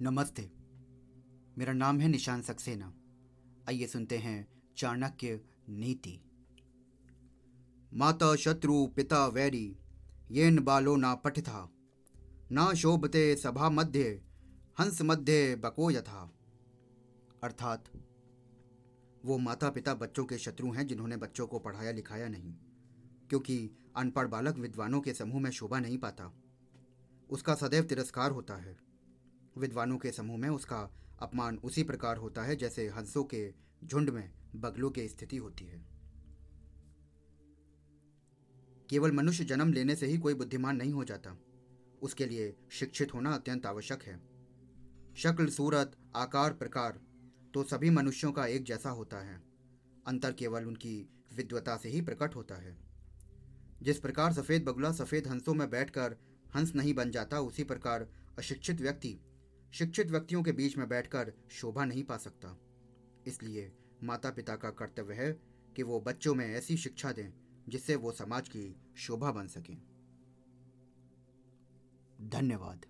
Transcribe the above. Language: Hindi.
नमस्ते। मेरा नाम है निशान सक्सेना। आइए सुनते हैं चाणक्य नीति। माता शत्रु, पिता वैरी, येन बालो ना पठिता ना शोभते सभा मध्य, हंस मध्य बको यथा। अर्थात, वो माता पिता बच्चों के शत्रु हैं जिन्होंने बच्चों को पढ़ाया लिखाया नहीं, क्योंकि अनपढ़ बालक विद्वानों के समूह में शोभा नहीं पाता। उसका सदैव तिरस्कार होता है। विद्वानों के समूह में उसका अपमान उसी प्रकार होता है जैसे हंसों के झुंड में बगलों की स्थिति होती है। केवल मनुष्य जन्म लेने से ही कोई बुद्धिमान नहीं हो जाता। उसके लिए शिक्षित होना अत्यंत आवश्यक है। शक्ल, सूरत, आकार, प्रकार तो सभी मनुष्यों का एक जैसा होता है। अंतर केवल उनकी विद्वता से ही प्रकट होता है। जिस प्रकार सफ़ेद बगुला सफ़ेद हंसों में बैठकर हंस नहीं बन जाता, उसी प्रकार अशिक्षित व्यक्ति शिक्षित व्यक्तियों के बीच में बैठकर शोभा नहीं पा सकता। इसलिए माता पिता का कर्तव्य है कि वो बच्चों में ऐसी शिक्षा दें, जिससे वो समाज की शोभा बन सकें। धन्यवाद।